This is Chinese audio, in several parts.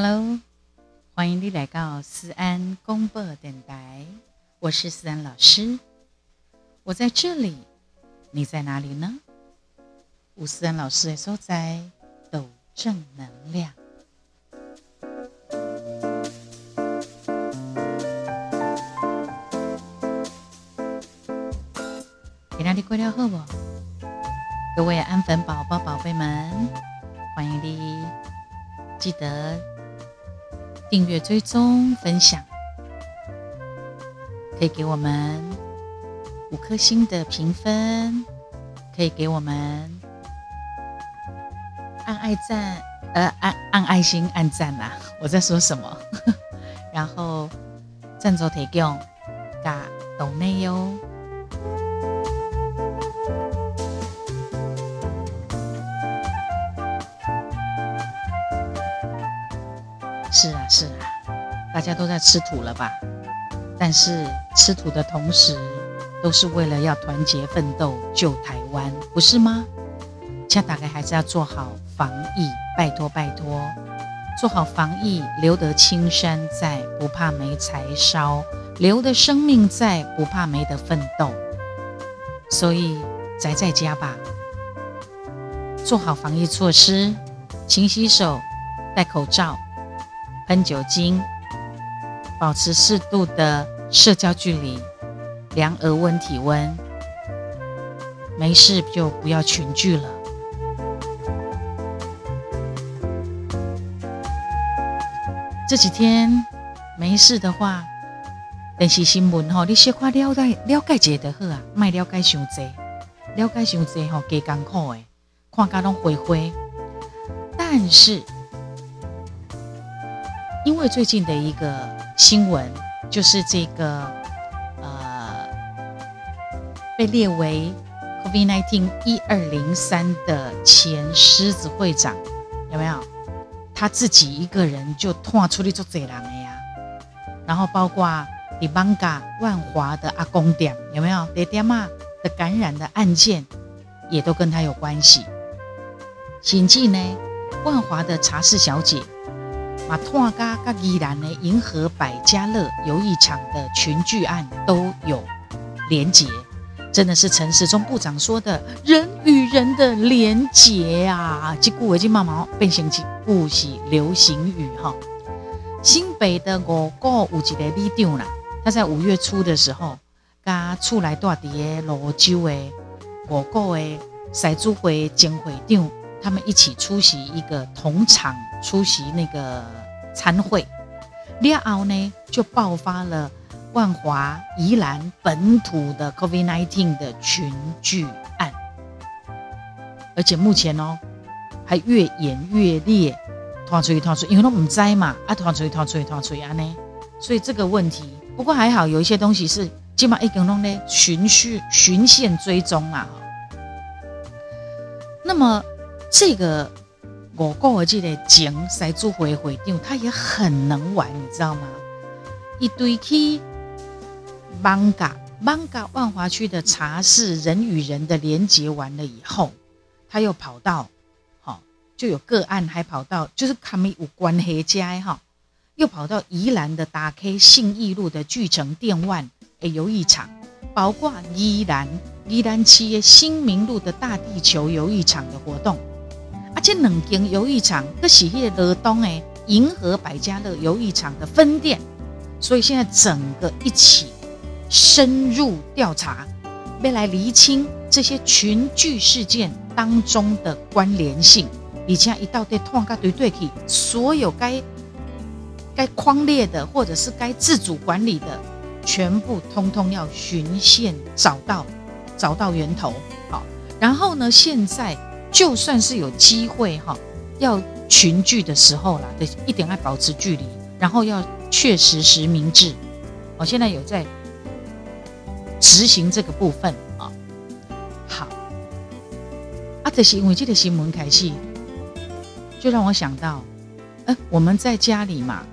Hello，欢迎你来到思安公播电台，我是思安老师，我在这里，你在哪里呢？吴思安老师的所在，抖正能量。给哪里过了后不？各位安粉宝宝、宝贝们，欢迎你，记得。订阅、追踪、分享，可以给我们五颗星的评分，可以给我们按爱赞，呃，按按爱心、按赞呐、啊。我在说什么？然后赞助提供嘎抖内哟。大家都在吃土了吧？但是吃土的同时，都是为了要团结奋斗救台湾，不是吗？现在大概还是要做好防疫，拜托拜托，做好防疫，留得青山在，不怕没柴烧；留得生命在，不怕没得奋斗。所以宅在家吧，做好防疫措施，勤洗手，戴口罩。喷酒精，保持适度的社交距离，量额温体温，没事就不要群聚了。这几天没事的话，电视新闻吼，你小可了解了解一下就好啊，莫了解伤济，了解伤济吼，加艰苦诶，看甲拢灰灰，但是。因为最近的一个新闻，就是这个呃，被列为 COVID-19 一二零三的前狮子会长，有没有？他自己一个人就拖出去做贼人的呀。然后包括李邦嘎万华的阿公店，有没有？爹爹妈的感染的案件，也都跟他有关系。谨记呢，万华的茶室小姐。马拓嘎嘎宜兰的银河百家乐游艺场的群聚案都有连结，真的是陈时中部长说的人与人的连结啊！这句已经慢慢变成一句是流行语哈。新北的五股有一个里长啦，他在五月初的时候，跟厝内住在芦洲的五股的赛主会前会长，他们一起出席一个同场出席那个。参会，然后呢，就爆发了万华、宜兰本土的 COVID-19 的群聚案，而且目前哦，还越演越烈，拖出去拖出去，因为都不知嘛，啊，拖出去拖出去拖出去啊呢，所以这个问题，不过还好有一些东西是起码一根龙呢循序循线追踪啊，那么这个。我过我记得前赛主会会长，他也很能玩，你知道吗？一堆去艋舺艋舺万华区的茶室人与人的连接完了以后，他又跑到，好就有个案还跑到，就是他们有关系家哈，又跑到宜兰的大 K 信义路的巨城电玩诶游艺场，包括宜兰宜兰企业新明路的大地球游艺场的活动。这两间游艺场都是迄个罗东诶银河百家乐游艺场的分店，所以现在整个一起深入调查，要来厘清这些群聚事件当中的关联性。以前一到对通个对对去，所有该该框列的或者是该自主管理的，全部通通要循线找到找到源头。好，然后呢，现在。就算是有机会哈，要群聚的时候啦，得一定要保持距离，然后要确实实名制。我现在有在执行这个部分啊。好，啊，这是因为这个新闻开始，就让我想到，哎，我们在家里嘛，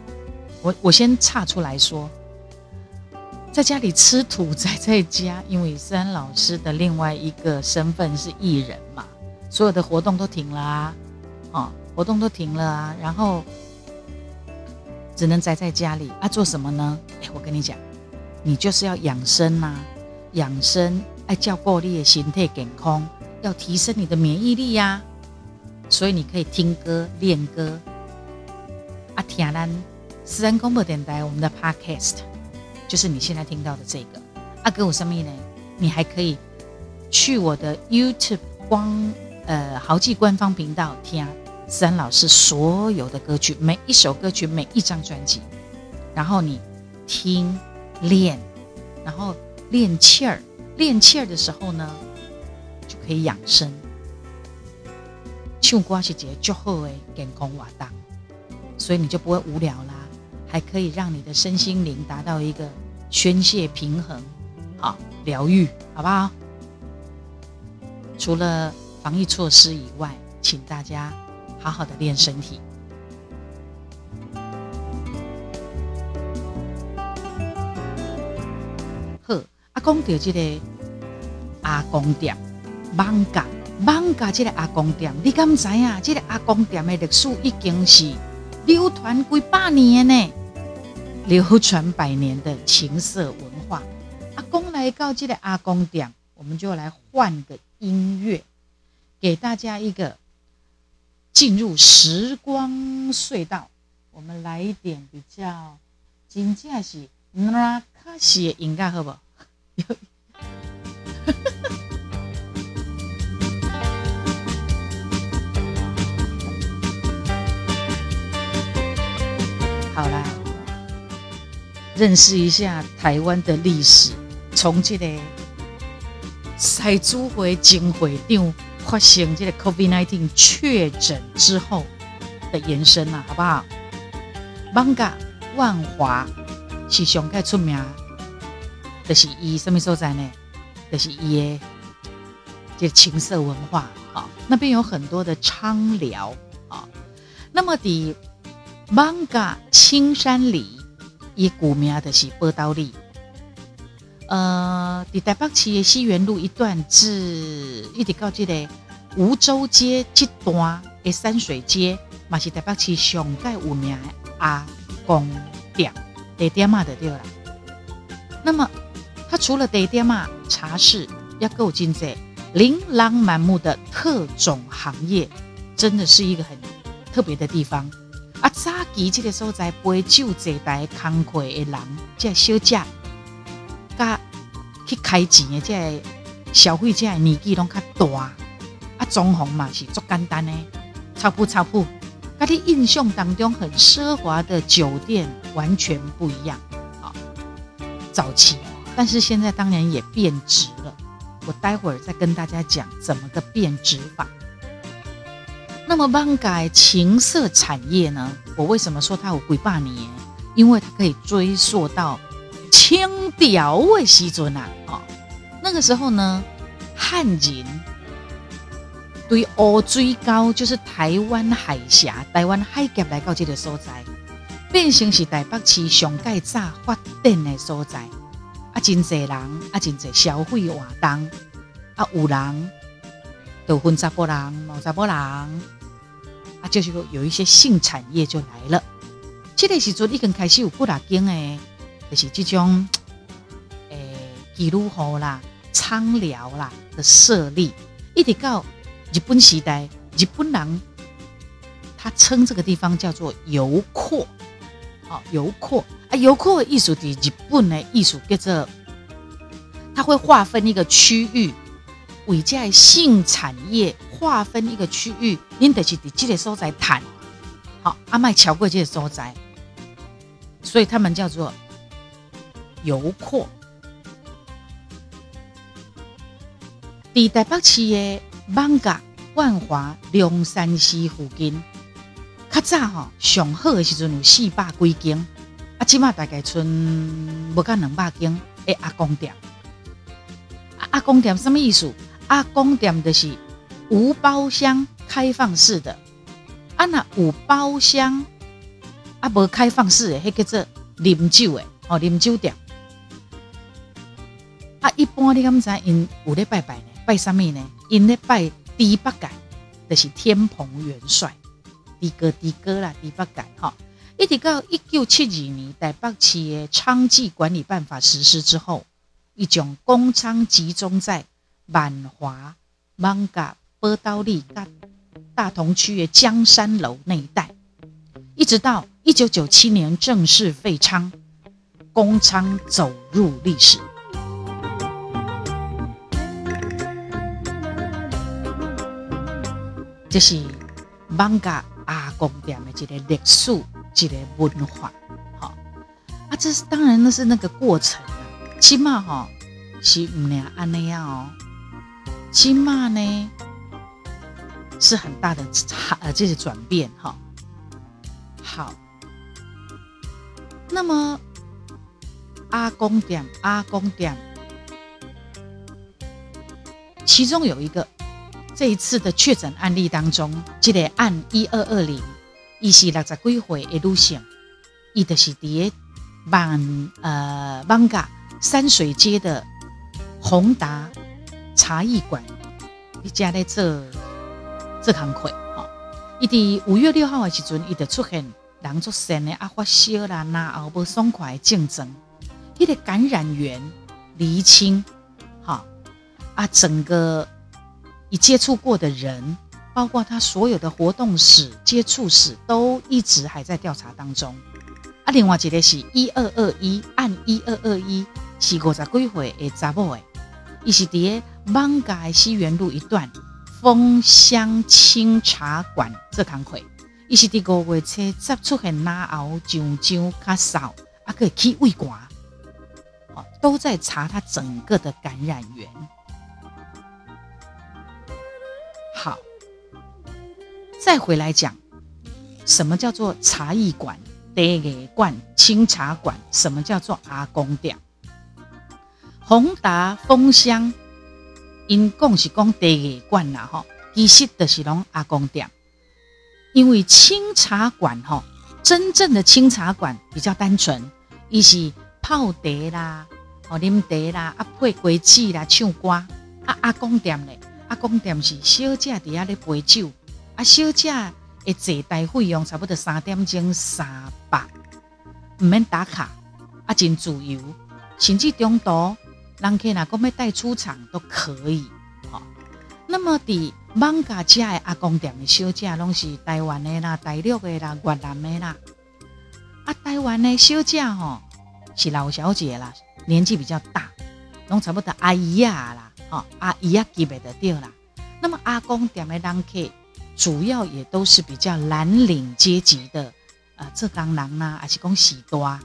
我我先岔出来说，在家里吃土宅在家，因为思安老师的另外一个身份是艺人嘛。所有的活动都停了啊，哦，活动都停了啊，然后只能宅在家里啊，做什么呢？哎，我跟你讲，你就是要养生呐、啊，养生爱照顾你的身体健康，要提升你的免疫力呀、啊。所以你可以听歌、练歌啊，听咱私人广播电台我们的 Podcast，就是你现在听到的这个啊，给我什么呢？你还可以去我的 YouTube 光呃豪记官方频道听。三老师所有的歌曲，每一首歌曲，每一张专辑，然后你听练，然后练气儿，练气儿的时候呢，就可以养生。唱歌是一个最好的健康活动，所以你就不会无聊啦，还可以让你的身心灵达到一个宣泄、平衡、好疗愈，好不好？除了防疫措施以外，请大家。好好的练身体。好，阿公到这个阿公店，艋舺艋舺这个阿公店，你敢知啊？这个阿公店的历史已经是流传几百年呢，流传百年的情色文化。阿公来到这个阿公店，我们就来换个音乐，给大家一个。进入时光隧道，我们来一点比较真正是那卡西的音乐，好不好？好啦，认识一下台湾的历史，从这个赛主会金会长。发生这个 COVID-19 确诊之后的延伸呐，好不好？艋舺万华是上盖出名，就是以什么所在呢？就是以这情色文化啊，那边有很多的昌寮啊。那么的艋舺青山里，伊古名的是宝斗里。呃，伫台北市的西园路一段至一直到这个梧州街这段的山水街，嘛是台北市上盖有名的阿公店，地点嘛的对了。那么，它除了地点嘛，茶室也够精致，琳琅满目的特种行业，真的是一个很特别的地方。啊，早期这个所在背酒坐台工课的人，这小姐。甲去开钱的这消费者年纪拢较大，啊，装潢嘛是足简单的，超不超铺，跟你印象当中很奢华的酒店完全不一样啊。早期，但是现在当然也变值了。我待会儿再跟大家讲怎么个变值法。那么，艋舺情色产业呢？我为什么说它有鬼霸年？因为它可以追溯到。清朝的时阵啊，哦，那个时候呢，汉人对乌水沟，就是台湾海峡、台湾海峡来到这个所在，变成是台北市上盖早发展的所在。啊，真济人，啊，真济消费活动，啊，有人都分查甫人、冇查甫人，啊，就是有一些性产业就来了。这个时阵已经开始有不拉经诶。就是这种，诶，记录好啦、苍寮啦的设立，一直到日本时代，日本人他称这个地方叫做游廓，好，游廓啊，游廓的艺术的日本的艺术叫做，他会划分一个区域，为在性产业划分一个区域，你得去这个所在谈，好，阿麦桥过这个所在，所以他们叫做。游廓，在台北市的艋舺、万华、龙山寺附近，较早吼上好的时阵有四百几间，啊，起码大概剩无够两百间的阿公店。阿公店什么意思？阿公店就是无包厢、开放式的。啊，那有包厢啊，无开放式的，迄叫做啉酒的哦，啉酒店。啊，一般你敢知因有咧拜拜呢？拜啥物呢？因咧拜猪八戒，就是天蓬元帅，猪哥猪哥啦，猪八戒哈。一直到一九七二年台北市的娼妓管理办法实施之后，一种公娼集中在万华、艋舺、宝斗里、大同区的江山楼那一带，一直到一九九七年正式废娼，公娼走入历史。这是艋舺阿公店的一个历史，一个文化。好啊，这是当然那是那个过程啊，起码哈是唔那安那样哦，起码呢是很大的差呃，这些转变哈。好，那么阿公店阿公店，其中有一个。这一次的确诊案例当中，这个案一二二零，伊是六十几岁的女性，伊就是伫个万呃艋舺山水街的宏达茶艺馆，伊家咧做这行课哈。伊伫五月六号的时阵，伊就出现人作酸的啊发烧啦，然后不爽快的症状，伊的感染源厘清，哈啊整个。已接触过的人，包括他所有的活动史、接触史，都一直还在调查当中。啊，另外一个是一二二一按，一二二一是五十几岁的查某的，伊是伫个艋舺西园路一段风香清茶馆这堂会，伊是伫五月初十出现拉喉上焦咳嗽，啊，可以起胃寒，都在查他整个的感染源。好，再回来讲，什么叫做茶艺馆、茶艺馆、清茶馆？什么叫做阿公店？宏达丰香，因讲是讲茶艺馆啦，吼，其实就是拢阿公店。因为清茶馆，吼，真正的清茶馆比较单纯，伊是泡茶啦，哦，啉茶啦，啊，配果子啦，唱歌，啊，阿公店嘞。阿公店是小姐伫遐咧陪酒，啊，小姐的坐台费用差不多三点钟三百，唔免打卡，啊，真自由，甚至中途人客若讲要带出场都可以。好，那么伫网咖食的阿公店的小姐，拢是台湾的啦、大陆的啦、越南的啦。啊，台湾的小姐吼是老小姐啦，年纪比较大，拢差不多阿姨啊啦。阿姨啊，级别的对啦。那么阿公店的人客，主要也都是比较蓝领阶级的，呃，浙江人呐，还是讲喜多啊。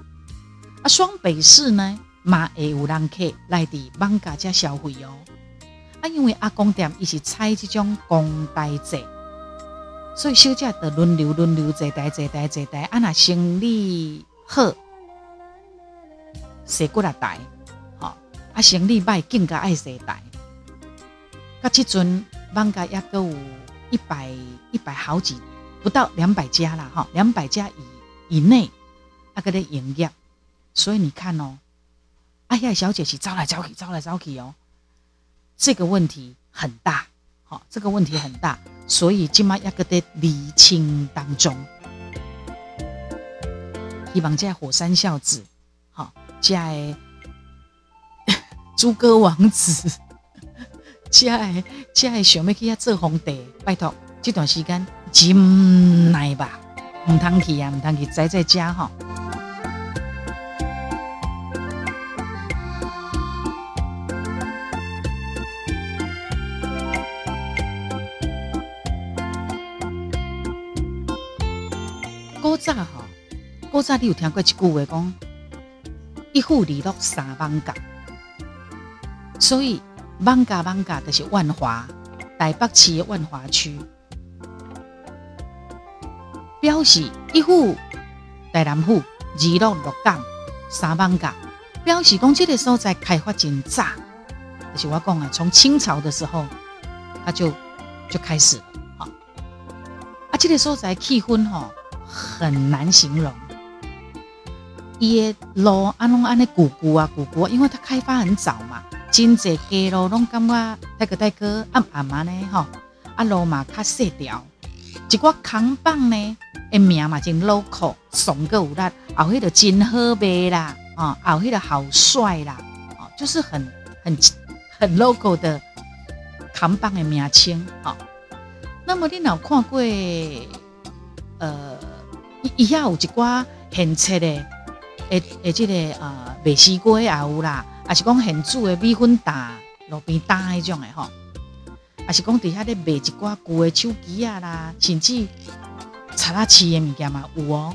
双北市呢，嘛会有人客来伫艋舺家消费哦。啊，因为阿公店伊是采这种公台制，所以小姐的轮流轮流坐台坐台坐台，啊，那生意好，坐过来台，好，啊，生意歹更加爱坐台。那这阵艋舺也有一百一百好几，不到两百家了哈，两百家以以内，那个的营业，所以你看哦，哎呀，小姐是招来招去，招来招去哦，这个问题很大，好，这个问题很大，所以今嘛一个在厘清当中，希望这火山孝子，好，这猪哥 王子。家诶，家诶，想要去遐做皇帝，拜托，这段时间真耐吧，唔通去啊，唔通去，宅在家吼。古早吼，古早你有听过一句话讲，一户二鹿三艋舺，所以。艋舺艋舺就是万华，台北市的万华区，表示一户大南府，二鹿鹿港，三艋舺，表示讲这个所在开发真早，就是我讲啊，从清朝的时候，他就就开始了，哈，啊，这个所在气氛吼很难形容，伊的路安拢安尼古古啊古古，因为它开发很早嘛。真济街路拢感觉，大哥大哥暗暗嘛呢吼，啊路嘛较细条，一寡扛棒呢，诶名嘛真 local，怂个有力，后迄个真好卖啦，啊，后迄个好帅啦，啊，就是很很很 local 的扛棒的名称，好。那么你有看过，呃，伊伊遐有一寡现切的，诶诶，这个啊，卖西瓜也有啦，也是讲现煮的米粉蛋，路边摊迄种的吼。也是讲底下咧卖一寡旧的手机啊啦，甚至插拉器的物件嘛有哦。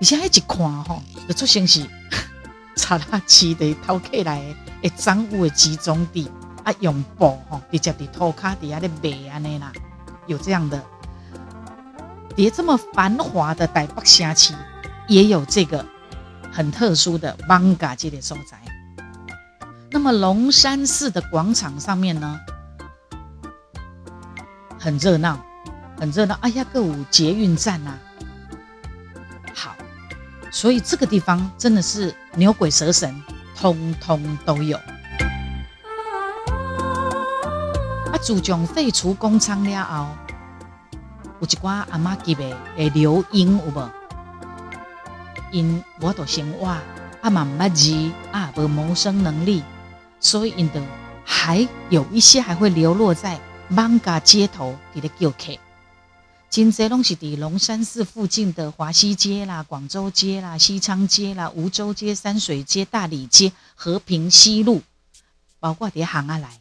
而且迄一看吼，就做成是插拉器的偷客来的赃物的集中地啊，用布吼直接伫涂骹底下咧卖安尼啦，有这样的。伫这么繁华的台北城市，也有这个很特殊的艋舺这个所在。那么龙山寺的广场上面呢，很热闹，很热闹。哎呀，各有捷运站呐，好，所以这个地方真的是牛鬼蛇神通通都有。啊，自从废除公娼了后，有一寡阿妈级的诶留英有无？因我都生活，阿妈唔捌字，啊无谋生能力。所以，印度还有一些还会流落在艋舺街头伫咧叫客。真济拢是伫龙山寺附近的华西街啦、广州街啦、西昌街啦、梧州街、山水街、大理街、和平西路，包括伫行啊来。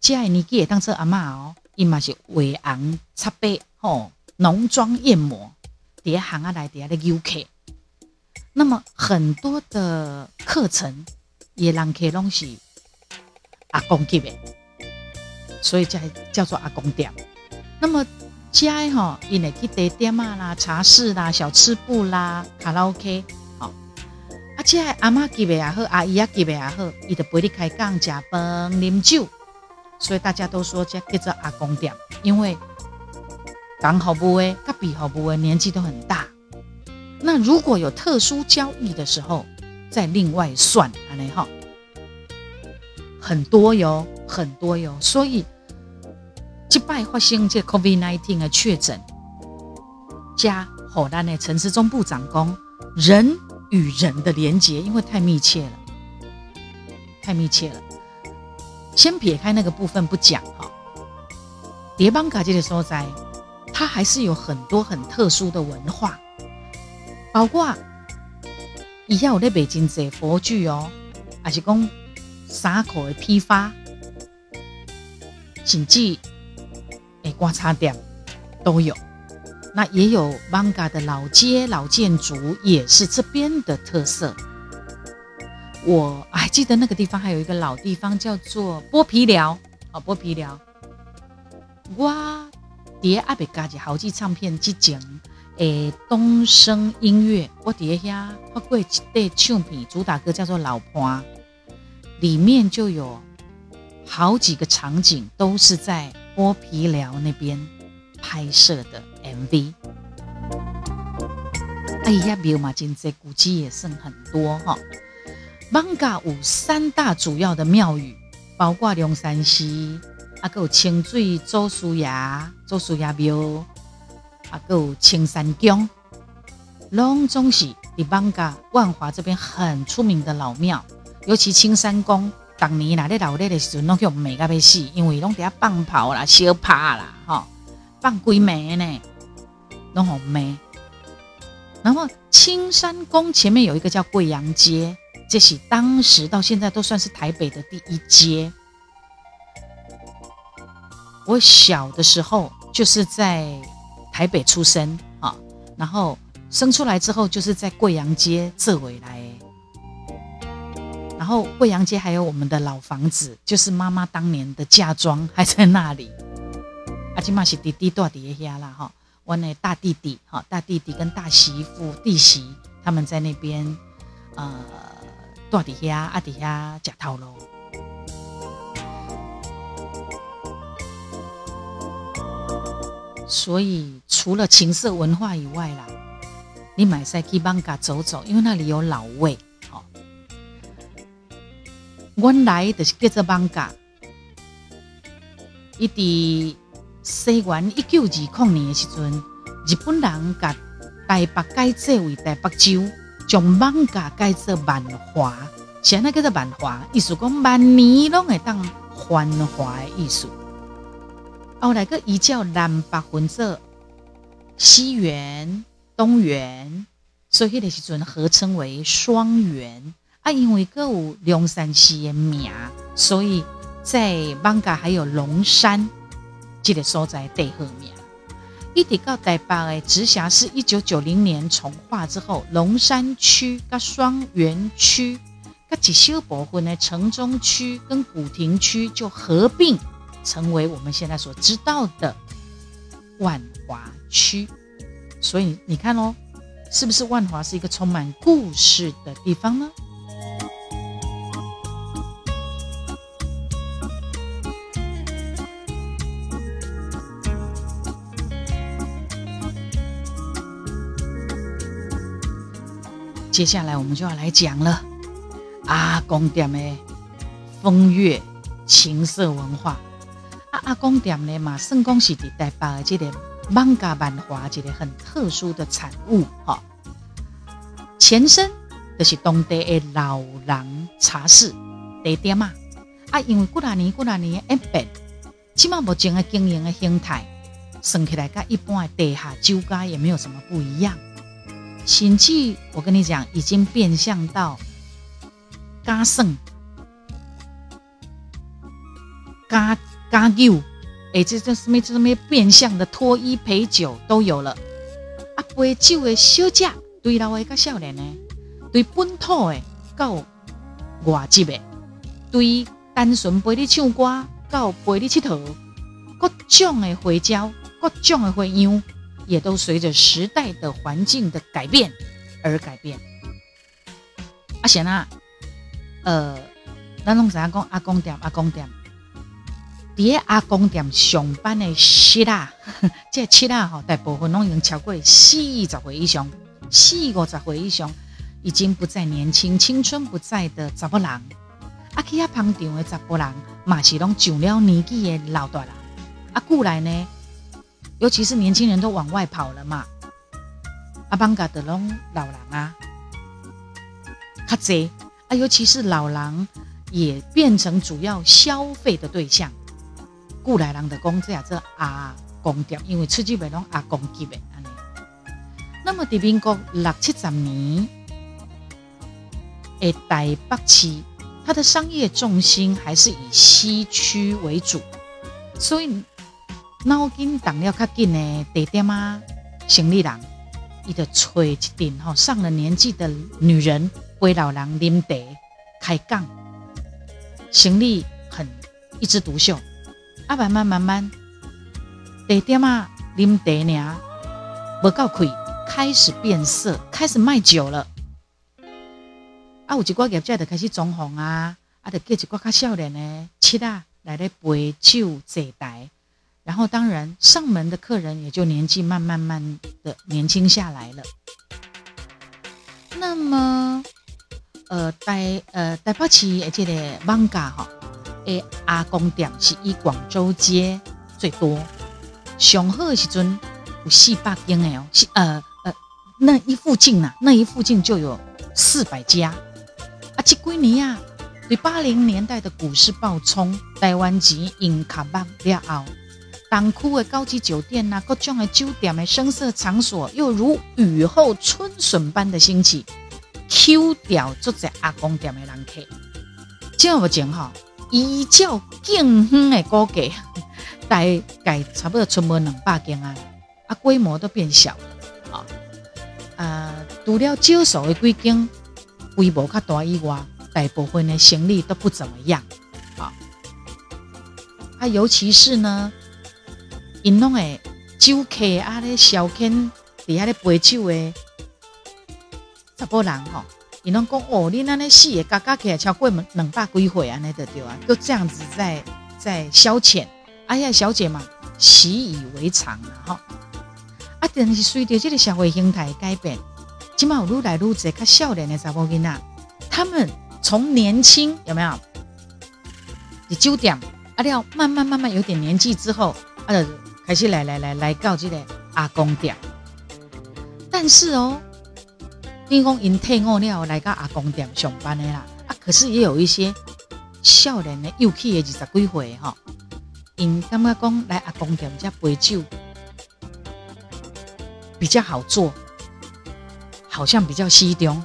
这年纪也当做阿嬷哦，伊嘛是画红插白吼，浓妆艳抹，伫行啊来伫遐咧叫客。那么很多的课程。也人客拢是阿公级的，所以才叫做阿公店。那么家哈，因为去茶店啊啦、茶室啦、小吃部啦、卡拉 OK，好，啊，这阿妈级的也好，阿姨啊级的也好，伊就陪你开讲、食饭、啉酒，所以大家都说这叫做阿公店，因为讲好不为，甲比好不为，年纪都很大。那如果有特殊交易的时候，再另外算，安尼哈，很多哟，很多哟，所以即摆发生这 COVID-19 的确诊，加后来呢，陈时中部长讲人与人的连结，因为太密切了，太密切了。先撇开那个部分不讲哈，蝶艋舺这个所在，它还是有很多很特殊的文化，包括。伊遐有咧卖真济佛具哦，还是讲衫裤的批发，甚至诶观察点都有。那也有艋舺的老街老建筑，也是这边的特色。我还记得那个地方还有一个老地方叫做剥皮寮啊，剥皮寮。我伫阿伯家己豪记唱片之前。诶，东升音乐，我底下发过一对唱片，主打歌叫做《老婆》，里面就有好几个场景都是在剥皮寮那边拍摄的 MV。哎呀，庙嘛，真济古迹也剩很多哈。艋舺有三大主要的庙宇，包括龙山寺，啊，还有清水祖师爷、祖师爷庙。啊，有青山宫，拢总是伫艋舺万华这边很出名的老庙，尤其青山宫，当年啦咧闹热的时阵，拢叫美甲要死，因为拢底下放炮啦、烧趴啦，吼，放鬼暝呢，拢好美。然后青山宫前面有一个叫贵阳街，这是当时到现在都算是台北的第一街。我小的时候就是在。台北出生啊，然后生出来之后就是在贵阳街这回来，然后贵阳街还有我们的老房子，就是妈妈当年的嫁妆还在那里。阿金妈是弟弟住底下啦哈，我那大弟弟哈，大弟弟跟大媳妇弟媳他们在那边呃住底下阿底下吃头路。所以，除了情色文化以外啦，你买赛去艋舺走走，因为那里有老味。好，我来的是叫做艋舺，伊伫西元一九二零年的时阵，日本人把台北改制为台北州，将艋舺改做万华，现在叫做万华，意思讲万年拢会当繁华的意思。后来个移叫南北分做西园、东园，所以迄个时阵合称为双园。啊，因为各有龙山寺的名，所以在艋舺还有龙山这个所在地号名。一直到台北的直辖市一九九零年重划之后，龙山区跟双园区跟一小部分的城中区跟古亭区就合并。成为我们现在所知道的万华区，所以你看哦，是不是万华是一个充满故事的地方呢？接下来我们就要来讲了，阿公店的风月情色文化。阿公店呢嘛，算讲是伫台北的这个艋舺万华一个很特殊的产物哈。前身就是当地的老人茶室地点嘛。啊，因为几多年几多年的演变，起码目前的经营的形态，算起来跟一般的地下酒家也没有什么不一样。甚至我跟你讲，已经变相到加算加。加酒，哎，这这什么这什么变相的脱衣陪酒都有了。啊，陪酒的小姐，对老的跟少年呢，对本土的到外籍的，对单纯陪你唱歌到陪你佚佗，各种的花招，各种的花样，也都随着时代的环境的改变而改变。啊，先啊，呃，咱拢知影讲阿公店，阿公店。伫阿公店上班的七仔，这七仔吼，大部分拢已经超过四十岁以上，四五十岁以上，已经不再年轻，青春不在的查某人。啊，去遐捧场的查甫人，嘛是拢上了年纪的老大人。啊，过来呢，尤其是年轻人都往外跑了嘛。啊，艋舺的拢老人啊，较侪啊，尤其是老人也变成主要消费的对象。古来人的公这也做阿公店，因为出去买拢阿公级的安尼。那么，在民国六七十年，诶，台北市它的商业重心还是以西区为主，所以脑筋动了较紧的地点啊，生意人伊就找一点哈上了年纪的女人陪老人啉茶开讲，生意很一枝独秀。啊，慢慢慢慢，茶点啊，啉茶呢，无够开，开始变色，开始卖酒了。啊，有一寡业者就开始装潢啊，啊，就叫一寡较少年的七啊来咧陪酒坐台，然后当然上门的客人也就年纪慢慢慢的年轻下来了。那么，呃，台呃台北市而且的艋舺哈。诶，阿公店是以广州街最多，上好的时阵有四百间诶哦，是呃呃那一附近呐，那一附近就有四百家。啊，这几年啊，对八零年代的股市暴冲，台湾钱用卡巴了后，当区的高级酒店呐、啊，各种的酒店的声色场所又如雨后春笋般的兴起，Q 掉住在阿公店的人客，这样不讲哈。依照近远的估计，大概差不多存没两百间啊，啊，规模都变小了啊。啊，除了少数的几间规模较大以外，大部分的生意都不怎么样啊。啊，尤其是呢，因拢诶酒客啊咧消遣，底下咧陪酒的查甫人吼。你能讲哦，你那那戏也嘎嘎起来超过两百几回啊，那的对啊，就这样子在在消遣。哎呀，小姐嘛，习以为常了哈。啊，但是随着这个社会形态改变，起码有愈来愈侪较少年的查某囡仔，他们从年轻有没有？你酒店啊，要慢慢慢慢有点年纪之后，啊，开始来来来来到这个阿公店。但是哦，听讲因退伍了来到阿公店上班的啦。啊，可是也有一些少年的幼齿的二十几岁哈，因感觉讲来阿公店这杯酒比较好做，好像比较稀重，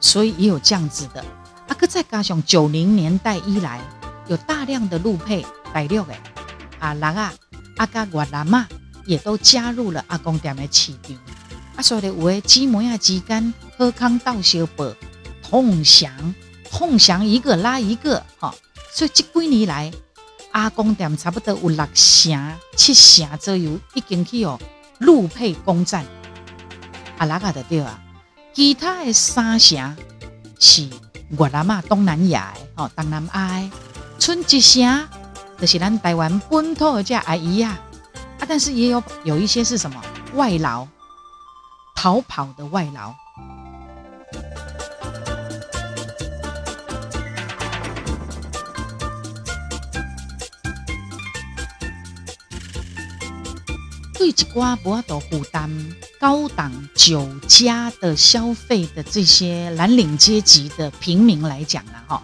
所以也有这样子的。啊，搁再加上九零年代以来，有大量的陆配大陆的啊人啊、阿甲越南嘛，也都加入了阿公店的市场。啊，所以有的姊妹啊之间好康斗相报，同享同享一个拉一个，哈。所以这几年来，阿公店差不多有六成、七成左右已经去哦陆配攻占。啊，哪个的对啊？其他的三成是。越南嘛，东南亚的哦，东南亚，剩一成就是咱台湾本土的这阿姨啊，啊，但是也有有一些是什么外劳，逃跑的外劳。对一寡无法度负担高档酒家的消费的这些蓝领阶级的平民来讲啦，哈，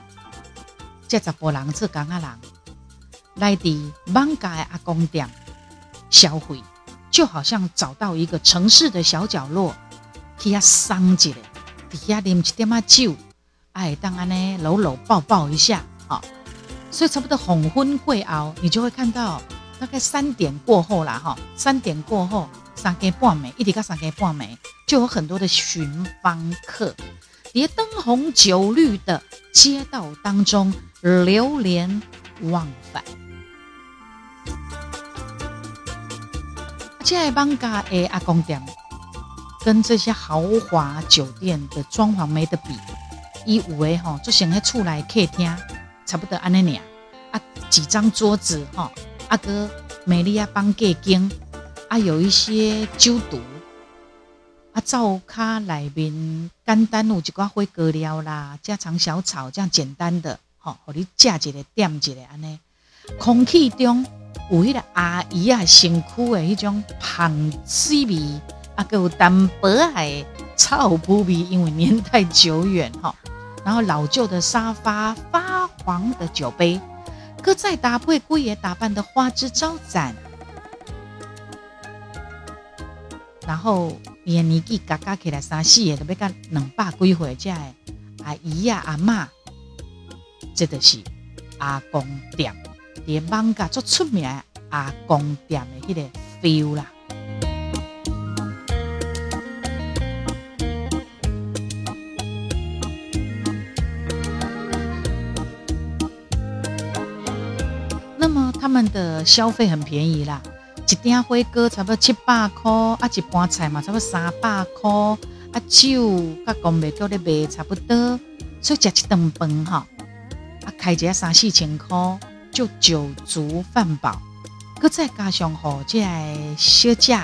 这十个人做工仔人来的艋舺的阿公店消费，就好像找到一个城市的小角落，去遐松一下，底下啉一点仔酒，哎，当然呢搂搂抱抱一下，哈，所以差不多黄昏过后，你就会看到。大概三点过后啦，哈，三点过后，三更半暝，一直到三更半暝，就有很多的寻芳客，在灯红酒绿的街道当中流连忘返。这艋舺的阿公店，跟这些豪华酒店的装潢没得比，伊有诶吼，就像在厝内客厅，差不多安尼尔，啊，几张桌子吼。阿哥，美丽啊，帮给经啊，有一些酒独啊，灶卡内面简单有一寡火锅料啦，家常小炒这样简单的，吼，互你食一个点一个安尼。空气中有迄个阿姨啊身躯的迄种香水味，啊，有淡薄仔草布味，因为年代久远哈。然后老旧的沙发，发黄的酒杯。搁再搭配贵爷打扮的花枝招展，然后年纪嘎嘎起来三四个都要干两百几岁这阿姨呀阿嬷，这就是阿公店，连艋舺最出名阿公店的迄个 feel 啦。那么他们的消费很便宜啦，一鼎火锅差不多七百块，啊，一盘菜嘛差不多三百块，啊，酒甲公卖叫咧卖差不多，所以食一顿饭哈，啊，开一三四千块就酒足饭饱，搁再加上吼这小姐，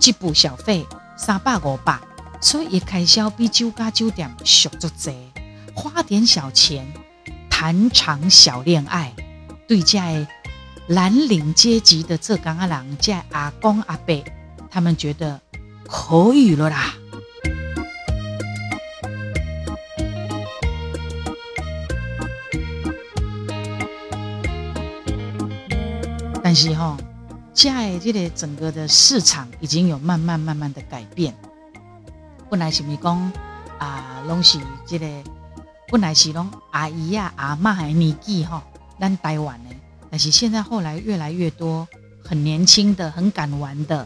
一步小费三百五百，所以开销比酒家酒店俗足济，花点小钱谈场小恋爱。对这蓝领阶级的浙江阿郎，这阿公阿伯，他们觉得可以了啦。但是哈，在这个整个的市场已经有慢慢慢慢的改变。本来是咪讲啊，拢是这个，本来是拢阿姨啊、阿嬷的年纪哈。但台湾的，但是现在后来越来越多很年轻的、很敢玩的，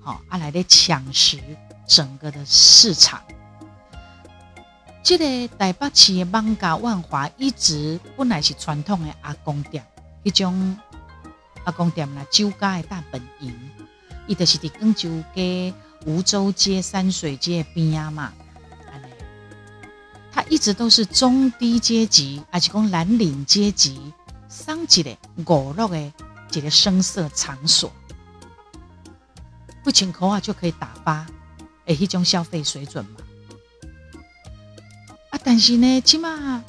好阿来的抢食整个的市场。这个台北市的万家万华一直本来是传统的阿公店，一种阿公店啦，酒家的大本营，伊就是伫广州街、梧州街、山水街边啊嘛。它一直都是中低阶级，而且讲蓝领阶级。桑吉的五六的一个声色场所，不请口啊就可以打发，诶，一种消费水准嘛。啊，但是呢，起码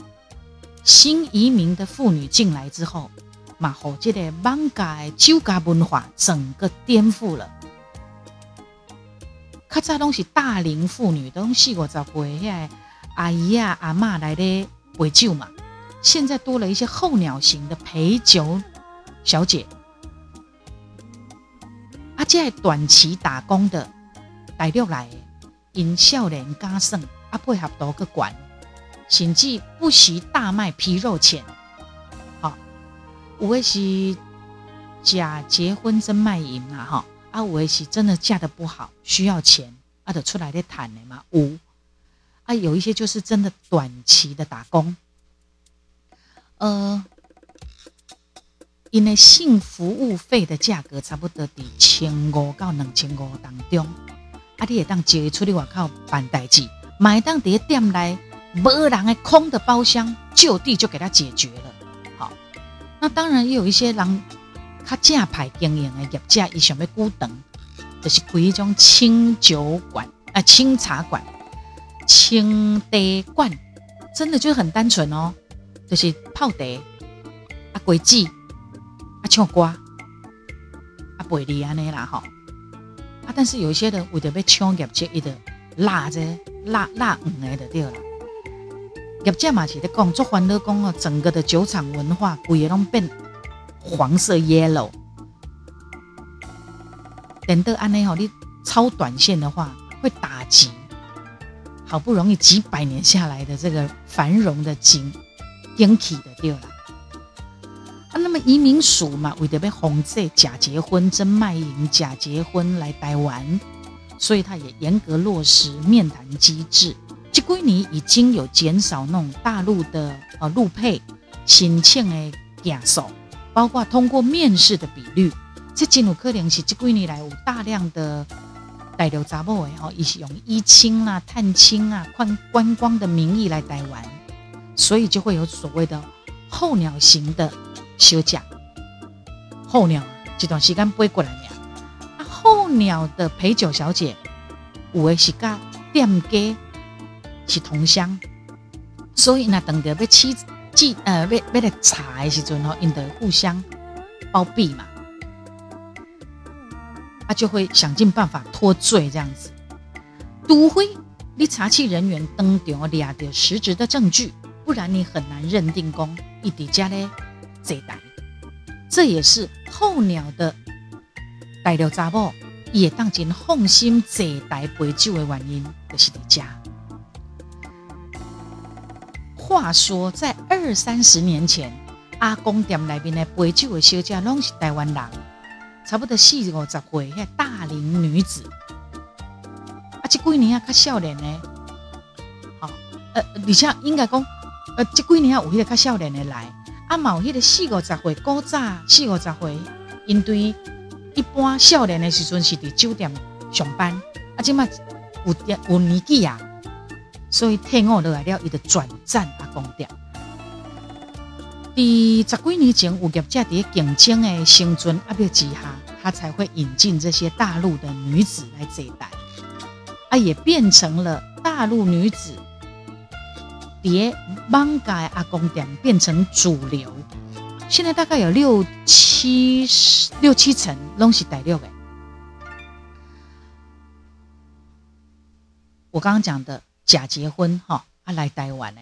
新移民的妇女进来之后，嘛，和这个艋舺酒家文化整个颠覆了。较早拢是大龄妇女，都四五十岁遐阿姨啊、阿嬷来咧陪酒嘛。现在多了一些候鸟型的陪酒小姐，啊，这短期打工的大陆来，因少年家胜，啊，配合多个管，甚至不惜大卖皮肉钱。有的是假结婚真卖淫啊，哈。啊，有的是真的嫁得不好，需要钱，啊，得出来的谈的嘛。五啊，有一些就是真的短期的打工，呃，因为性服务费的价格差不多在千五到两千五当中，啊，你也当接出去外口办代志，买当在店内没人的空的包厢，就地就给他解决了。那当然也有一些人。较正牌经营的业者，伊想要久长，就是开一种清酒馆啊、清茶馆、清茶馆，真的就很单纯哦，就是泡茶啊、粿子啊、唱歌啊、卖力安尼啦吼啊，但是有一些人为着要抢业绩，伊就拉着拉拉远的就对了。业者嘛是咧讲，做欢乐讲哦，整个的酒厂文化，规个拢变。黄色 yellow，等到安内吼，你超短线的话，会打击好不容易几百年下来的这个繁荣的景景气的对了。啊，那么移民署嘛，为了要防止假结婚、真卖淫、假结婚来台湾，所以他也严格落实面谈机制。这几年已经有减少那种大陆的呃陆配申请的件数。包括通过面试的比率，这真有可能是这几年来有大量的大陆查某的吼，一起用依亲啊、探亲啊、观观光的名义来台湾，所以就会有所谓的候鸟型的休假。候鸟这段时间飞过来呢，啊，候鸟的陪酒小姐，有的是跟店家是同乡，所以呢，等着要妻子。记呃，为为了查的时阵吼，因得互相包庇嘛，他就会想尽办法脱罪这样子。除非你查缉人员当中抓到实质的证据，不然你很难认定讲伊伫遮咧坐台。这也是候鸟的大陆查某也当真放心坐台陪酒的原因，就是伫遮。话说，在二三十年前，阿公店里面的陪酒的小姐拢是台湾人，差不多四五十岁，遐大龄女子。啊，这几年啊，较少年呢，好，呃，而且应该讲，呃，这几年啊，有迄个较少年的来，啊，嘛有迄个四五十岁，古早四五十岁，因对一般少年的时阵是伫酒店上班，啊，即嘛有有年纪啊。所以退伍落来了，伊就转战阿公店。第十几年前，有业者伫竞争的生存压力之下，他才会引进这些大陆的女子来这一带，啊，也变成了大陆女子伫艋舺阿公店变成主流。现在大概有六七十六七成拢是大陆的。我刚刚讲的。假结婚哈，啊来台湾呢，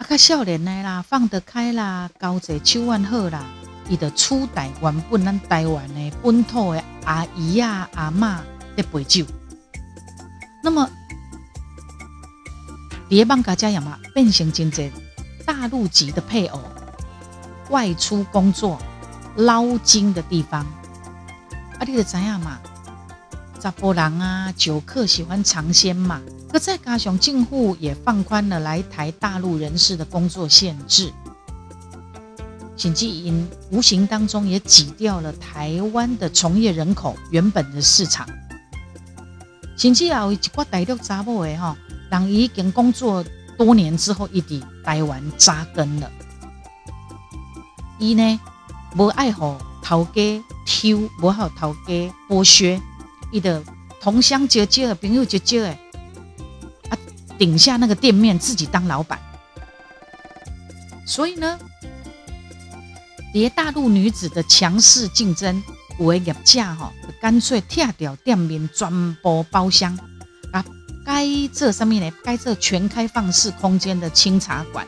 啊较少年的啦，放得开啦，交际手腕好啦，伊就取代原本咱台湾的本土的阿姨啊、阿嬷的陪酒。那么，别艋舺这样嘛，变成真正大陆籍的配偶外出工作捞金的地方，啊，你就知影嘛？查甫人啊，酒客喜欢尝鲜嘛。可再加上政府也放宽了来台大陆人士的工作限制，甚至因无形当中也挤掉了台湾的从业人口原本的市场。甚至有一寡大陆查某的哈，人已经工作多年之后，一直台湾扎根了。伊呢，无爱好头家抽，无好头家剥削。伊的同乡结结的朋友结结的，顶下那个店面自己当老板，所以呢，迭大陆女子的强势竞争，有的业者吼，干脆拆掉店面，全部包厢啊，该这上面呢，该这全开放式空间的清茶馆，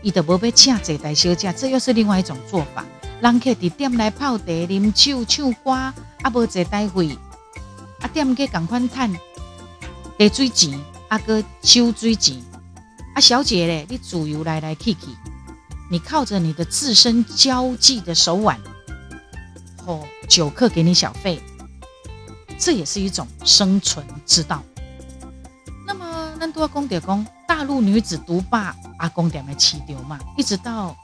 伊都无要请这台小姐，这又是另外一种做法。人客伫店内泡茶、啉酒、唱歌，啊，无坐台费，啊，店家赶快赚茶水钱，阿哥收水钱，啊，小姐咧，你自由来来去去，你靠着你的自身交际的手腕，哦，酒客给你小费，这也是一种生存之道。那么，咱都要讲点讲大陆女子独霸阿公点的市场嘛，一直到。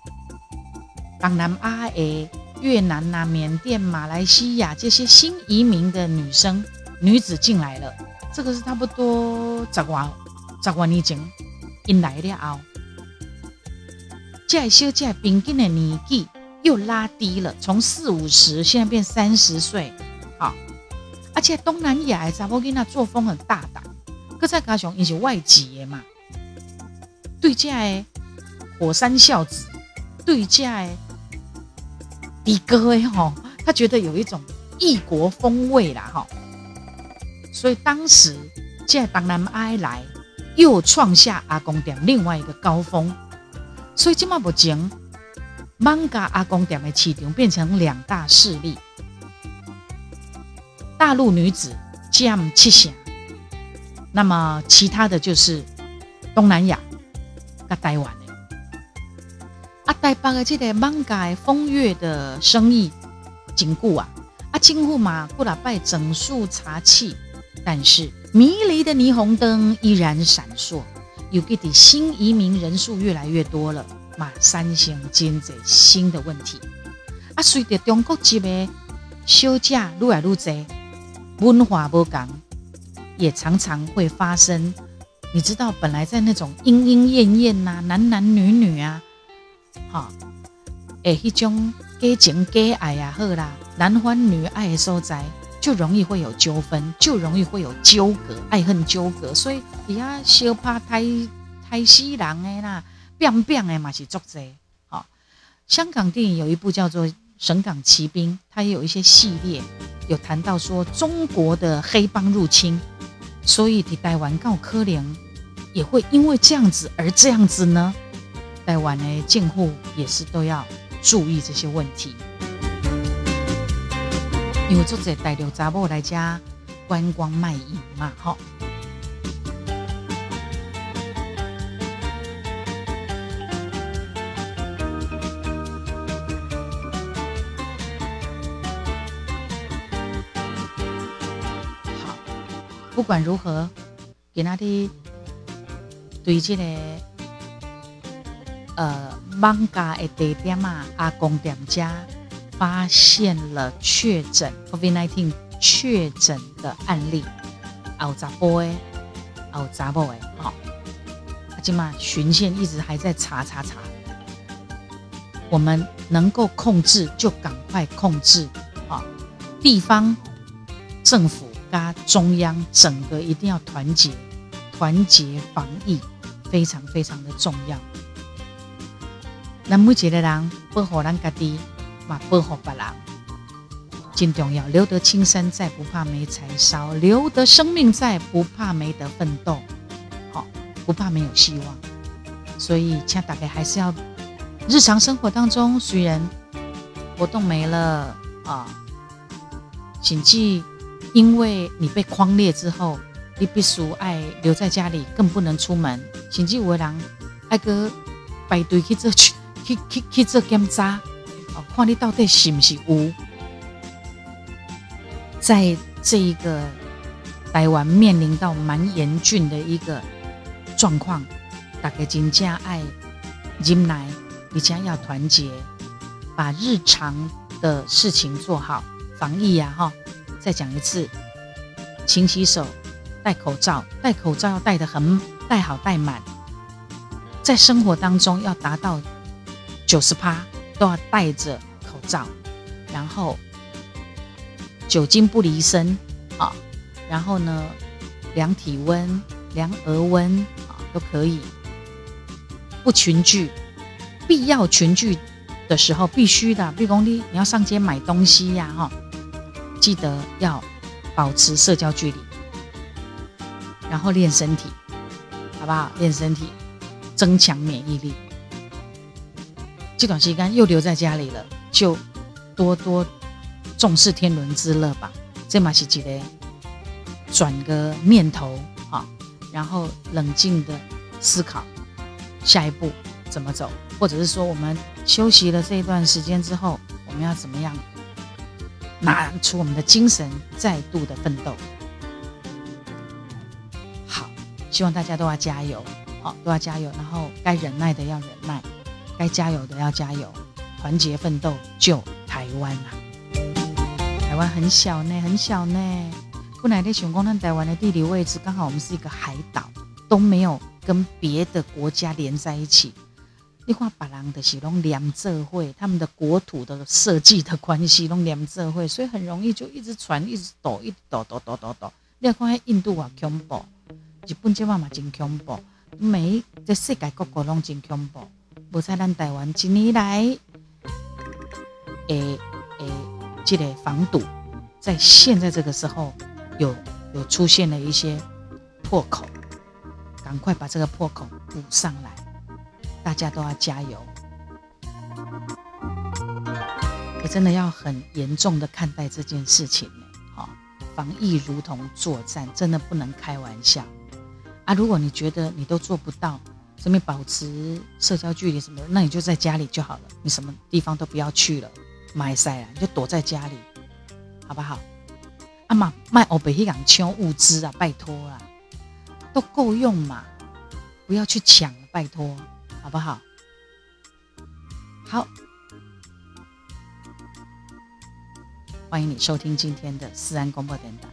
东南亚诶，越南呐、啊、缅甸、马来西亚这些新移民的女生、女子进来了，这个是差不多十万、十万年前引来了后，这小姐平均的年纪又拉低了，从四五十现在变三十岁，好，而且东南亚的查某囡仔作风很大胆，搁再加上因是外籍的嘛，对这火山孝子，对这。的哥哎哈，他觉得有一种异国风味啦哈，所以当时在东南亚来，又创下阿公店另外一个高峰。所以今嘛不讲，艋舺阿公店的市场变成两大势力，大陆女子占七成，那么其他的就是东南亚跟台湾。啊，台北的这个艋舺风月的生意紧固啊，啊，政府嘛过来拜整肃查缉，但是迷离的霓虹灯依然闪烁，尤其的新移民人数越来越多了，嘛，产生经济新的问题。啊，随着中国籍的休假越来越多，文化不同，也常常会发生。你知道，本来在那种莺莺燕燕呐，男男女女啊。哈，哎，一种假情假爱也，好啦，男欢女爱的所在，就容易会有纠纷，就容易会有纠葛，爱恨纠葛，所以底下小怕太太西人的啦，变变的嘛是作贼。好，香港电影有一部叫做《神港奇兵》，它也有一些系列有谈到说中国的黑帮入侵，所以你台湾告可怜也会因为这样子而这样子呢。台湾的进户也是都要注意这些问题，因为作者带着查某来家观光卖淫嘛，吼。好，不管如何，给那里对这个。呃，艋舺的地点嘛，阿公店家发现了确诊 COVID-19 确诊的案例，有查甫的，有查某的，好，阿今嘛巡线一直还在查查查，我们能够控制就赶快控制，啊，地方政府加中央整个一定要团结，团结防疫非常非常的重要。那每一个人保护咱家己，嘛保护别人，真重要。留得青山在，不怕没柴烧；留得生命在，不怕没得奋斗。好，不怕没有希望。所以，请大家还是要日常生活当中，虽然活动没了啊，谨记，因为你被匡列之后，你必须爱留在家里，更不能出门。谨记，有的人爱个排队去这去。去去去做检查，看你到底是不是有，在这一个台湾面临到蛮严峻的一个状况，大家真正爱忍耐，你且要团结，把日常的事情做好，防疫呀，哈，再讲一次，勤洗手，戴口罩，戴口罩要戴得很，戴好戴满，在生活当中要达到。九十趴都要戴着口罩，然后酒精不离身啊，然后呢，量体温、量额温啊都可以，不群聚，必要群聚的时候必须的，比如说你你要上街买东西呀，哈，记得要保持社交距离，然后练身体，好不好？练身体，增强免疫力。这段时间又留在家里了，就多多重视天伦之乐吧。这嘛是记得转个念头啊，然后冷静的思考下一步怎么走，或者是说我们休息了这一段时间之后，我们要怎么样拿出我们的精神，再度的奋斗。好，希望大家都要加油，好，都要加油，然后该忍耐的要忍耐。该加油的要加油，团结奋斗救台湾啊！台湾很小呢，很小呢。本来在想讲，台湾的地理位置刚好我们是一个海岛，都没有跟别的国家连在一起。你看别人的是拢连这会，他们的国土的设计的关系拢连这会，所以很容易就一直传，一直抖，一直抖抖抖抖抖。你看印度啊，恐怖；日本这嘛嘛真恐怖，每在世界各国拢真恐怖。我在咱台湾几年来，诶诶，这个防堵，在现在这个时候有有出现了一些破口，赶快把这个破口补上来，大家都要加油。我真的要很严重的看待这件事情呢，哈，防疫如同作战，真的不能开玩笑啊！如果你觉得你都做不到，这边保持社交距离什么，那你就在家里就好了，你什么地方都不要去了，买菜啊，你就躲在家里，好不好？啊妈，卖欧北去港抢物资啊，拜托啦，都够用嘛，不要去抢，拜托，好不好？好，欢迎你收听今天的思安广播电台，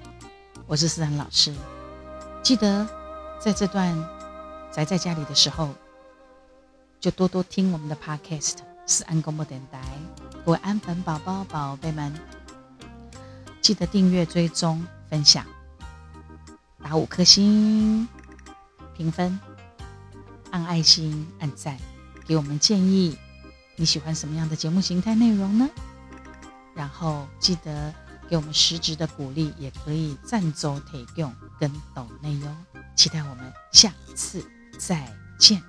我是思安老师，记得在这段。宅在家里的时候，就多多听我们的 Podcast，思安广播电台。各位安粉宝宝、宝贝们，记得订阅、追踪、分享，打五颗星评分，按爱心、按赞，给我们建议。你喜欢什么样的节目形态内容呢？然后记得给我们实质的鼓励，也可以赞助提供跟抖内容。期待我们下次。再见。